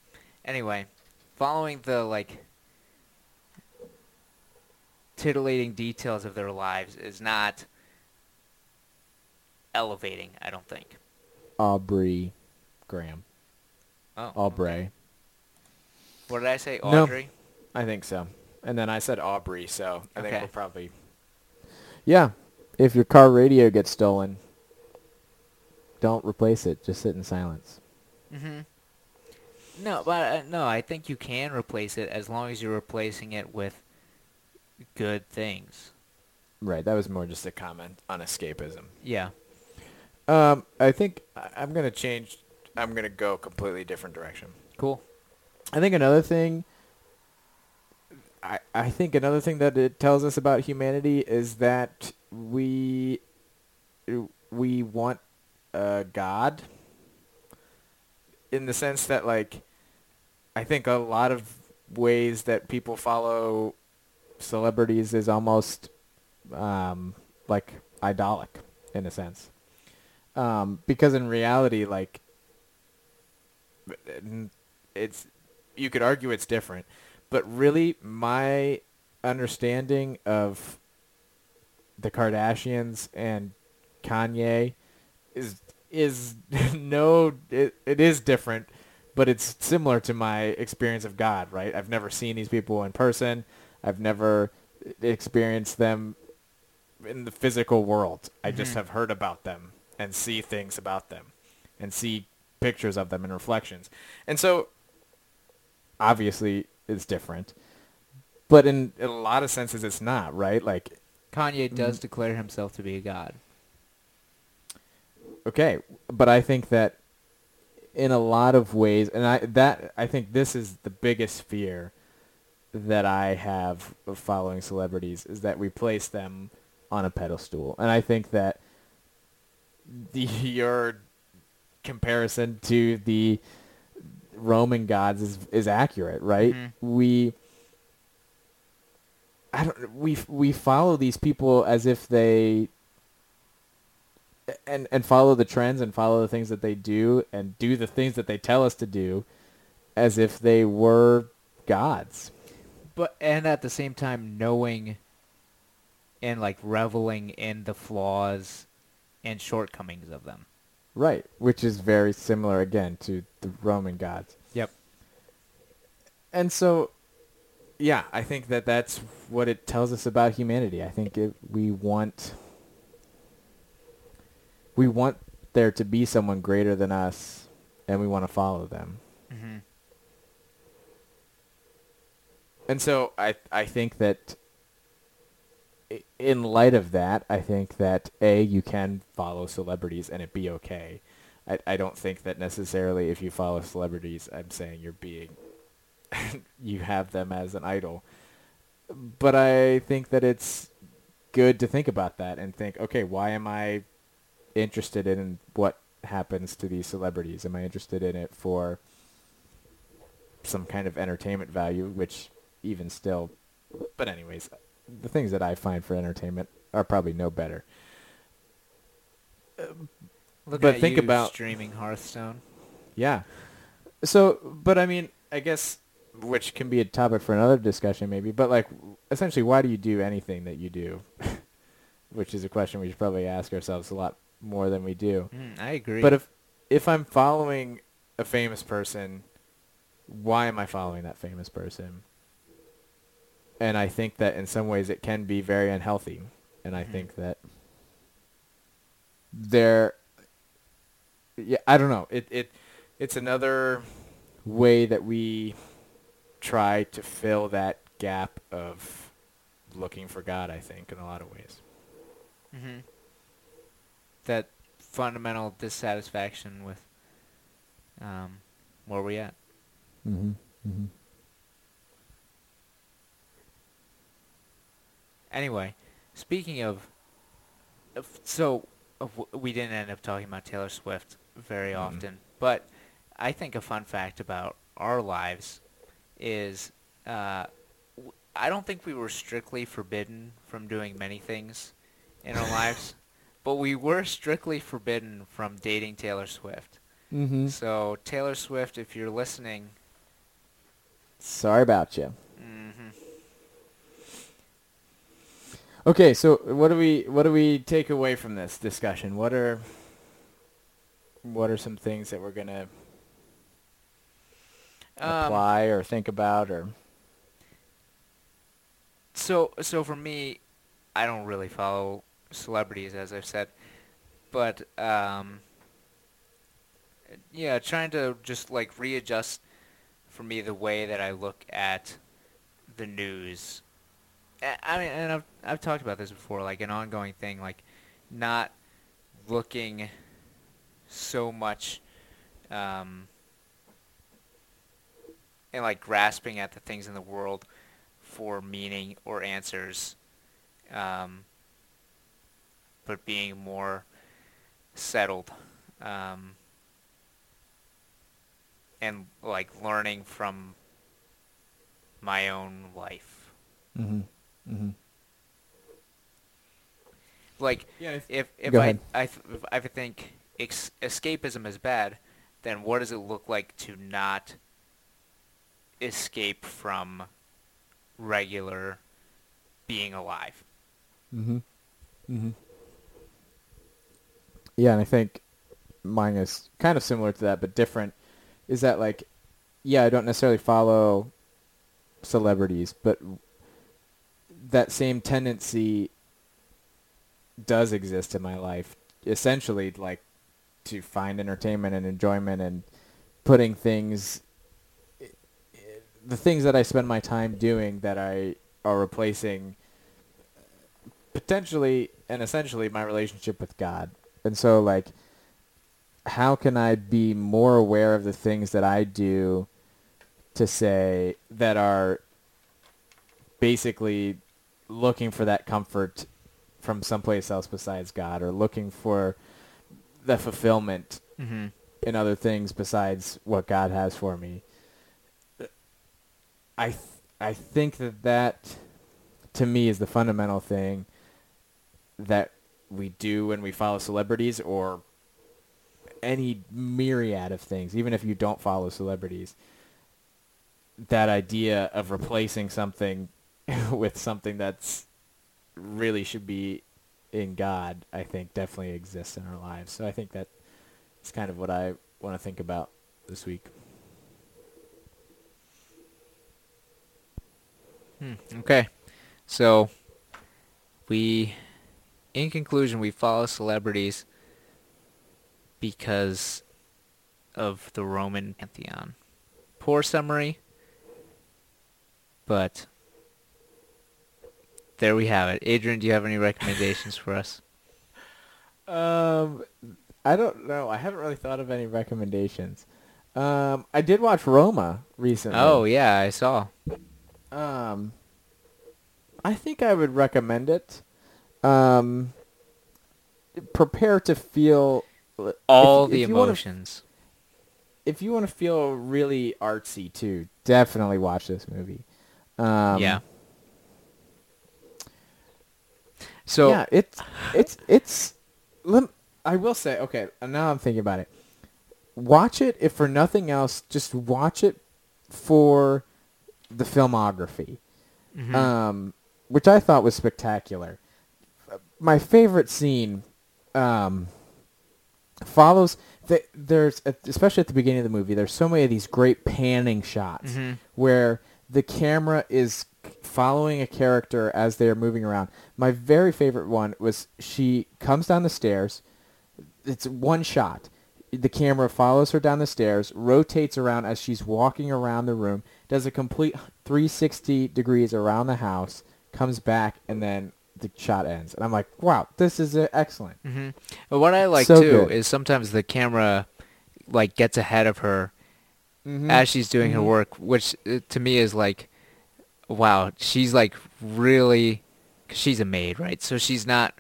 Anyway, following the like titillating details of their lives is not elevating, I don't think. Aubrey Graham. Oh. Aubrey. What did I say? Audrey? No. I think so. and then I said Aubrey, so I think we're probably. Yeah, if your car radio gets stolen, don't replace it. Just sit in silence. Mm-hmm. No, but uh, no, I think you can replace it as long as you're replacing it with good things. Right. That was more just a comment on escapism. Yeah. Um, I think I- I'm gonna change. I'm gonna go a completely different direction. Cool. I think another thing. I I think another thing that it tells us about humanity is that we we want a god. In the sense that like, I think a lot of ways that people follow celebrities is almost um, like idolic in a sense. Um, because in reality, like, it's you could argue it's different, but really my understanding of the Kardashians and Kanye is is *laughs* no it, it is different, but it's similar to my experience of God, right? I've never seen these people in person. I've never experienced them in the physical world. I just Mhm. have heard about them and see things about them and see pictures of them and reflections. And so obviously it's different. But in, in a lot of senses it's not, right? Like Kanye does declare himself to be a god. Okay, but I think that in a lot of ways and I that I think this is the biggest fear that I have of following celebrities is that we place them on a pedestal. And I think that the *laughs* your comparison to the Roman gods is is accurate, right? Mhm. We I don't we we follow these people as if they and and follow the trends and follow the things that they do and do the things that they tell us to do as if they were gods. But and at the same time knowing and like reveling in the flaws and shortcomings of them. Right, which is very similar again to the Roman gods. Yep. And so yeah, I think that that's what it tells us about humanity. I think it, we want we want there to be someone greater than us and we want to follow them. Mm-hmm. And so I I think that in light of that, I think that a you can follow celebrities and it be okay. I I don't think that necessarily if you follow celebrities, I'm saying you're being *laughs* you have them as an idol. But I think that it's good to think about that and think, okay, why am I interested in what happens to these celebrities? Am I interested in it for some kind of entertainment value, which even still, but anyways, the things that I find for entertainment are probably no better. Look But think about- streaming Hearthstone. Yeah. So, but I mean, I guess which can be a topic for another discussion maybe, but like essentially why do you do anything that you do? *laughs* which is a question we should probably ask ourselves a lot more than we do. Mm, I agree. But if if I'm following a famous person, why am I following that famous person? And I think that in some ways it can be very unhealthy. And I Mhm. think that there yeah, I don't know. It it it's another way that we try to fill that gap of looking for God, I think, in a lot of ways. hmm that fundamental dissatisfaction with um, where we at. Mm-hmm. Mm-hmm. Anyway, speaking of, so we didn't end up talking about Taylor Swift very Mhm. often, but I think a fun fact about our lives is uh, I don't think we were strictly forbidden from doing many things in our *laughs* lives, but we were strictly forbidden from dating Taylor Swift. Mm-hmm. So Taylor Swift, if you're listening, Sorry about you. hmm Okay, so what do we what do we take away from this discussion? What are what are some things that we're gonna Um, apply or think about or so so for me, I don't really follow celebrities as I've said, but um, yeah, trying to just like readjust for me the way that I look at the news. I mean, and I've I've talked about this before, like an ongoing thing, like not looking so much um, and like grasping at the things in the world for meaning or answers, um, but being more settled um, and like learning from my own life. Mm-hmm. Mm-hmm. Like Yeah. I- if if I ahead. I th- if I think ex- escapism is bad, then what does it look like to not escape from regular being alive? Mm-hmm. Mm-hmm. Yeah, and I think mine is kind of similar to that, but different. Is that like, yeah, I don't necessarily follow celebrities, but that same tendency does exist in my life. Essentially, like to find entertainment and enjoyment and putting things, the things that I spend my time doing that I are replacing potentially and essentially my relationship with God. And so like how can I be more aware of the things that I do to say that are basically looking for that comfort from someplace else besides God or looking for the fulfillment Mm-hmm. in other things besides what God has for me. I th- I think that that to me is the fundamental thing that we do when we follow celebrities or any myriad of things, even if you don't follow celebrities. That idea of replacing something *laughs* with something that's really should be in God, I think definitely exists in our lives. So I think that is kind of what I want to think about this week. Hmm, okay. So we in conclusion we follow celebrities because of the Roman pantheon. Poor summary, but there we have it. Adrian, do you have any recommendations for us? *laughs* Um, I don't know. I haven't really thought of any recommendations. Um, I did watch Roma recently. Oh yeah, I saw. Um, I think I would recommend it. Um, prepare to feel if- All if the wanna- emotions. if you want to feel really artsy too, definitely watch this movie. Um, yeah. So yeah, it's it's it's. Lem- I will say, okay. Now I'm thinking about it. Watch it if for nothing else. Just watch it for the filmography, mhm. um, which I thought was spectacular. My favorite scene um, follows. The, there's especially at the beginning of the movie. There's so many of these great panning shots Mhm. where the camera is following a character as they are moving around. My very favorite one was she comes down the stairs. It's one shot. The camera follows her down the stairs, rotates around as she's walking around the room, does a complete 360 degrees around the house, comes back, and then the shot ends. And I'm like, wow, this is uh, excellent. hmm But what I like So too good. is sometimes the camera like gets ahead of her Mhm. as she's doing her Mhm. work, which uh, to me is like, wow, she's like really, cause she's a maid, right? So she's not.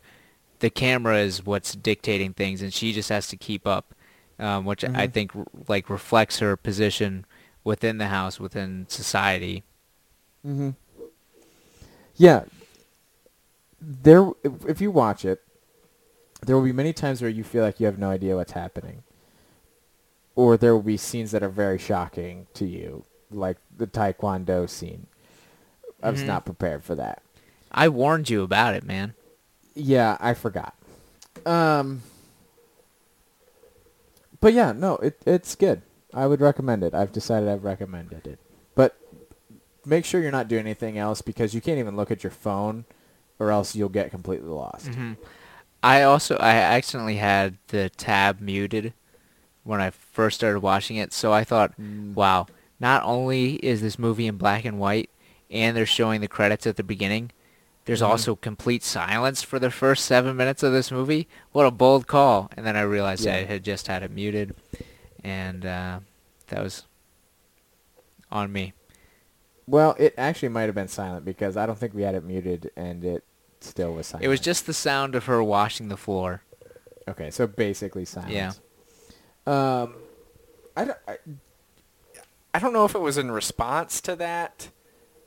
The camera is what's dictating things, and she just has to keep up, um, which I Mhm. think r- like reflects her position within the house, within society. hmm Yeah. There, if, if you watch it, there will be many times where you feel like you have no idea what's happening, or there will be scenes that are very shocking to you, like the Taekwondo scene. I was Mhm. not prepared for that. I warned you about it, man. Yeah, I forgot. Um, but yeah, no, it it's good. I would recommend it. I've decided I've recommended it. But make sure you're not doing anything else because you can't even look at your phone, or else you'll get completely lost. hmm I also I accidentally had the tab muted when I first started watching it, so I thought, Mm. wow, not only is this movie in black and white and they're showing the credits at the beginning, there's Mhm. also complete silence for the first seven minutes of this movie. What a bold call! And then I realized Yeah. I had just had it muted, and uh, that was on me. Well, it actually might have been silent because I don't think we had it muted, and it still was silent. It was just the sound of her washing the floor. okay. So basically silence. Yeah. Um, I don't, I, I don't know if it was in response to that.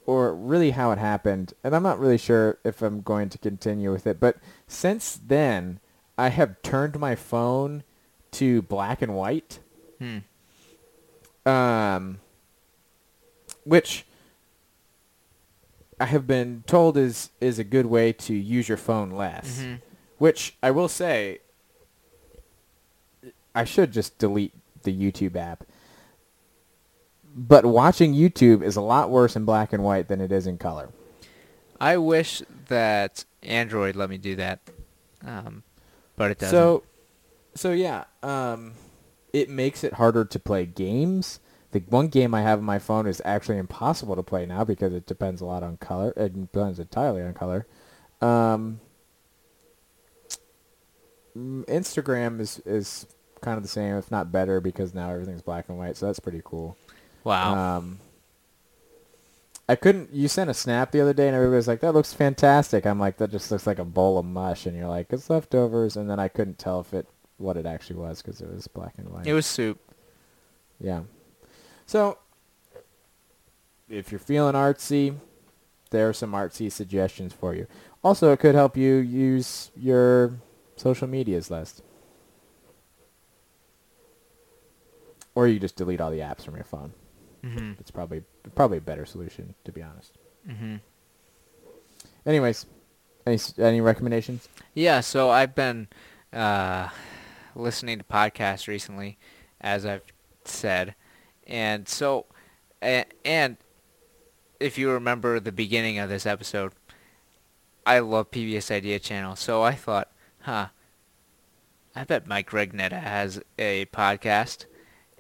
or really how it happened, and I'm not really sure if I'm going to continue with it. But since then, I have turned my phone to black and white. Hmm. um, which I have been told is is a good way to use your phone less. Mhm. Which I will say, I should just delete the YouTube app. But watching YouTube is a lot worse in black and white than it is in color. I wish that Android let me do that, um, but it doesn't. So, so yeah, um, it makes it harder to play games. The one game I have on my phone is actually impossible to play now because it depends a lot on color. It depends entirely on color. Um, mm, Instagram is is kind of the same, if not better, because now everything's black and white. So that's pretty cool. wow. Um, I couldn't. You sent a snap the other day, and everybody was like, "That looks fantastic." I'm like, "That just looks like a bowl of mush," and you're like, "It's leftovers," and then I couldn't tell if it what it actually was because it was black and white. it was soup. yeah. So, if you're feeling artsy, there are some artsy suggestions for you. Also, it could help you use your social medias list. Or you just delete all the apps from your phone. hmm It's probably probably a better solution, to be honest. hmm Anyways, any any recommendations? Yeah, so I've been uh, listening to podcasts recently, as I've said, and so, and if you remember the beginning of this episode, I love PBS Idea Channel, so I thought, huh, I bet Mike Rugnetta has a podcast,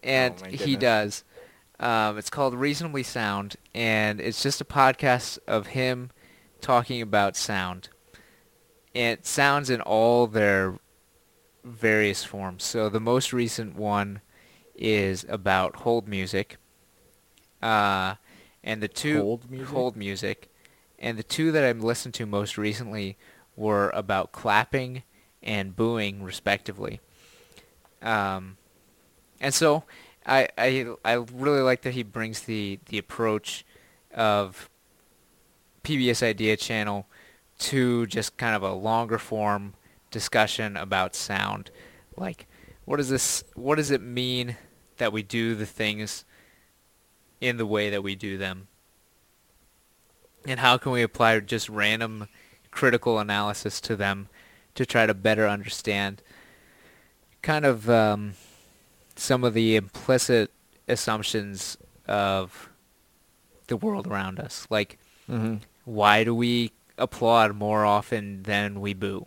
and Oh, he does. Um, it's called Reasonably Sound, and it's just a podcast of him talking about sound. And it sounds in all their various forms. So the most recent one is about hold music. Uh, and the two Hold music? hold music. And the two that I've listened to most recently were about clapping and booing, respectively. Um, and so I, I I really like that he brings the the approach of PBS Idea Channel to just kind of a longer form discussion about sound. Like, what does this? What does it mean that we do the things in the way that we do them? And how can we apply just random critical analysis to them to try to better understand kind of um, some of the implicit assumptions of the world around us. Like, Mm-hmm. why do we applaud more often than we boo?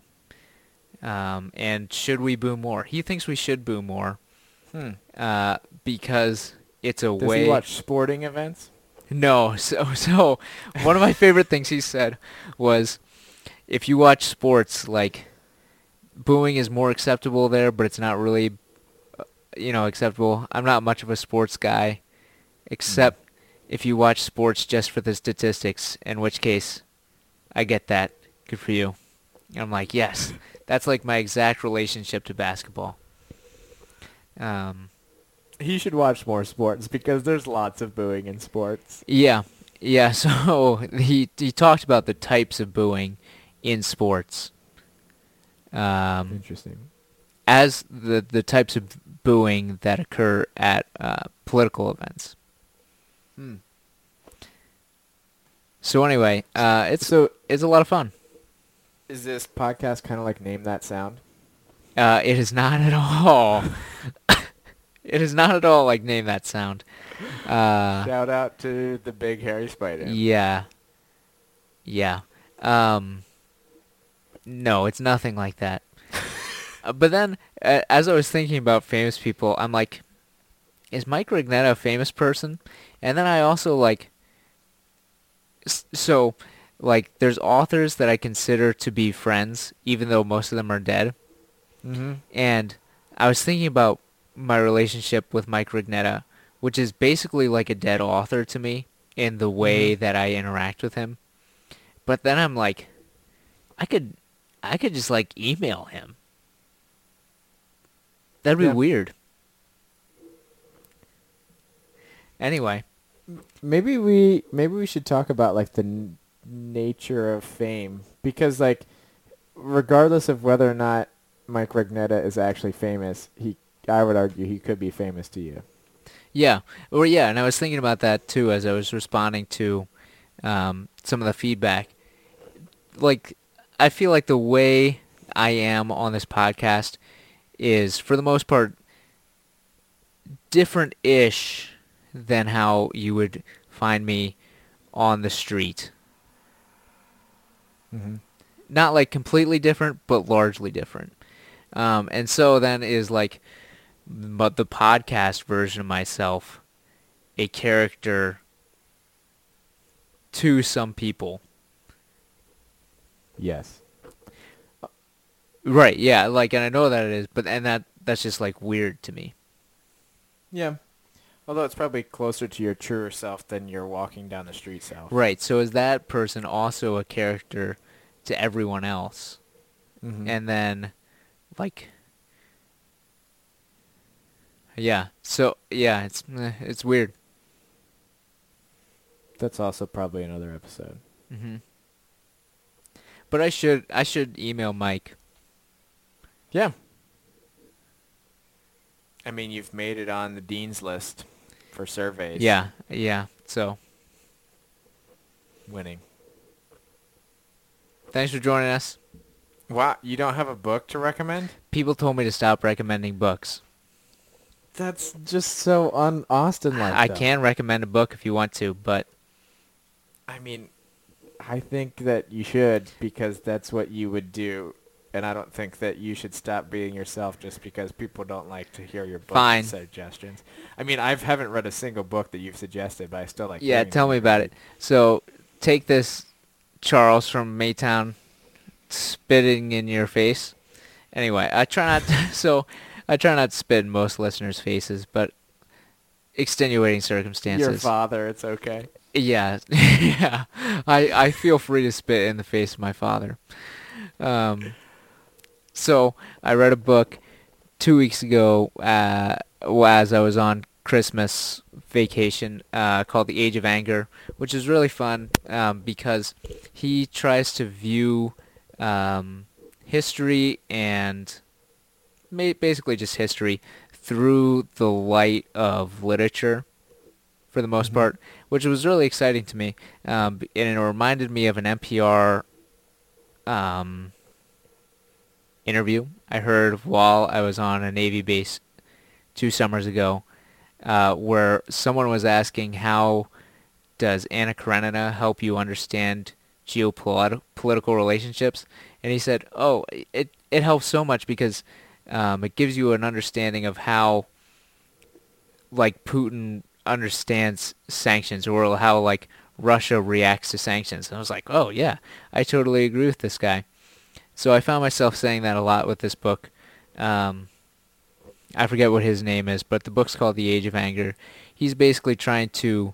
Um, and should we boo more? He thinks we should boo more Hmm. uh, because it's a Does way. he watch sporting events? No, *laughs* so so one of my favorite things he said was, if you watch sports, like booing is more acceptable there, but it's not really, uh, you know, acceptable. I'm not much of a sports guy, except if you watch sports just for the statistics, in which case, I get that. Good for you. And I'm like, yes, *laughs* that's like my exact relationship to basketball. Um, He should watch more sports because there's lots of booing in sports. Yeah, yeah. *laughs* So he he talked about the types of booing in sports, um, Interesting. as the the types of booing that occur at uh, political events. Hmm. So anyway, uh, it's So it's a lot of fun. is this podcast kind of like name that sound? Uh, it is not at all. *laughs* It is not at all like name that sound. Uh, Shout out to the big hairy spider. yeah. Yeah. Um, no, it's nothing like that. *laughs* But then, uh, as I was thinking about famous people, I'm like, is Mike Rugnetta a famous person? And then I also like, s- so, like, there's authors that I consider to be friends, even though most of them are dead. Mm-hmm. And I was thinking about my relationship with Mike Rugnetta, which is basically like a dead author to me in the way mm-hmm. that I interact with him. But then I'm like, I could, I could just like email him. That'd be Yeah. weird. Anyway, Maybe we maybe we should talk about like the n- nature of fame because like regardless of whether or not Mike Rugnetta is actually famous, he I would argue he could be famous to you. Yeah, or yeah, and I was thinking about that too as I was responding to um, some of the feedback. Like, I feel like the way I am on this podcast is, for the most part, different-ish than how you would find me on the street. Mm-hmm. Not like completely different, but largely different. Um, and so then is like, but the podcast version of myself, a character to some people. Yes. Right, yeah, like, and I know that it is, but, and that, that's just like weird to me. Yeah. Although it's probably closer to your truer self than your walking down the street self. Right, so is that person also a character to everyone else? Mhm. and then like yeah so yeah it's eh, it's weird that's also probably another episode. hmm but i should i should email mike Yeah. I mean, you've made it on the dean's list for surveys. yeah yeah so Winning. thanks for joining us Wow, you don't have a book to recommend? people told me to stop recommending books That's just so un Austin like. i can recommend a book if you want to but I mean, I think that you should because that's what you would do, and I don't think that you should stop being yourself just because people don't like to hear your book Fine. suggestions. I mean, I haven't read a single book that you've suggested, but I still like. yeah hearing tell me about it so take this charles from maytown spitting in your face anyway i try not to *laughs* so i try not to spit in most listeners faces but extenuating circumstances. Your father, it's okay. yeah. *laughs* Yeah. I i feel free to spit in the face of my father. Um so i read a book two weeks ago uh as i was on christmas vacation uh called the age of anger which is really fun um because he tries to view um history and basically just history through the light of literature for the most Mhm. part, which was really exciting to me. Um, and it reminded me of an NPR um, interview I heard while I was on a Navy base two summers ago, uh, where someone was asking how does Anna Karenina help you understand geopolitical relationships? And he said, "Oh, it it helps so much because um, it gives you an understanding of how like Putin understands sanctions or how like Russia reacts to sanctions." And I was like, "Oh yeah, I totally agree with this guy." So I found myself saying that a lot with this book. Um, I forget what his name is, but the book's called The Age of Anger. He's basically trying to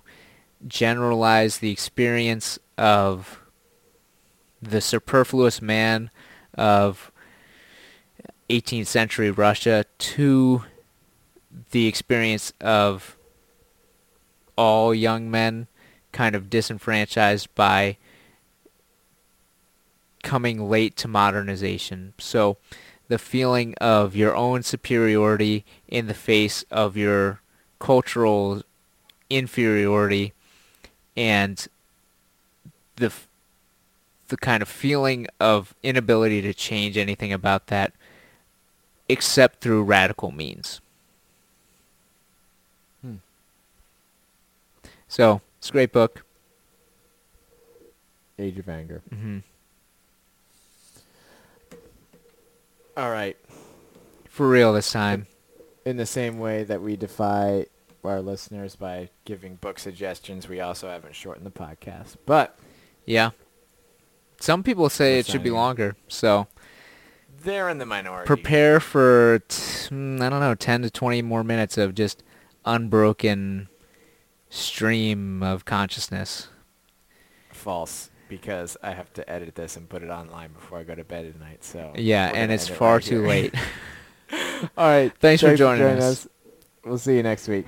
generalize the experience of the superfluous man of 18th century Russia to the experience of all young men kind of disenfranchised by coming late to modernization. So the feeling of your own superiority in the face of your cultural inferiority and the the kind of feeling of inability to change anything about that except through radical means. Hmm. So it's a great book. Age of Anger. Mm-hmm. All right. For real this time. In the same way that we defy our listeners by giving book suggestions, we also haven't shortened the podcast. But yeah. Some people say it should be longer, so they're in the minority. prepare for t- mm, I don't know, 10 to 20 more minutes of just unbroken stream of consciousness. false because I have to edit this and put it online before I go to bed at night. So Yeah, and it's end it far right too here. late. *laughs* All right. Thanks for joining us. We'll see you next week.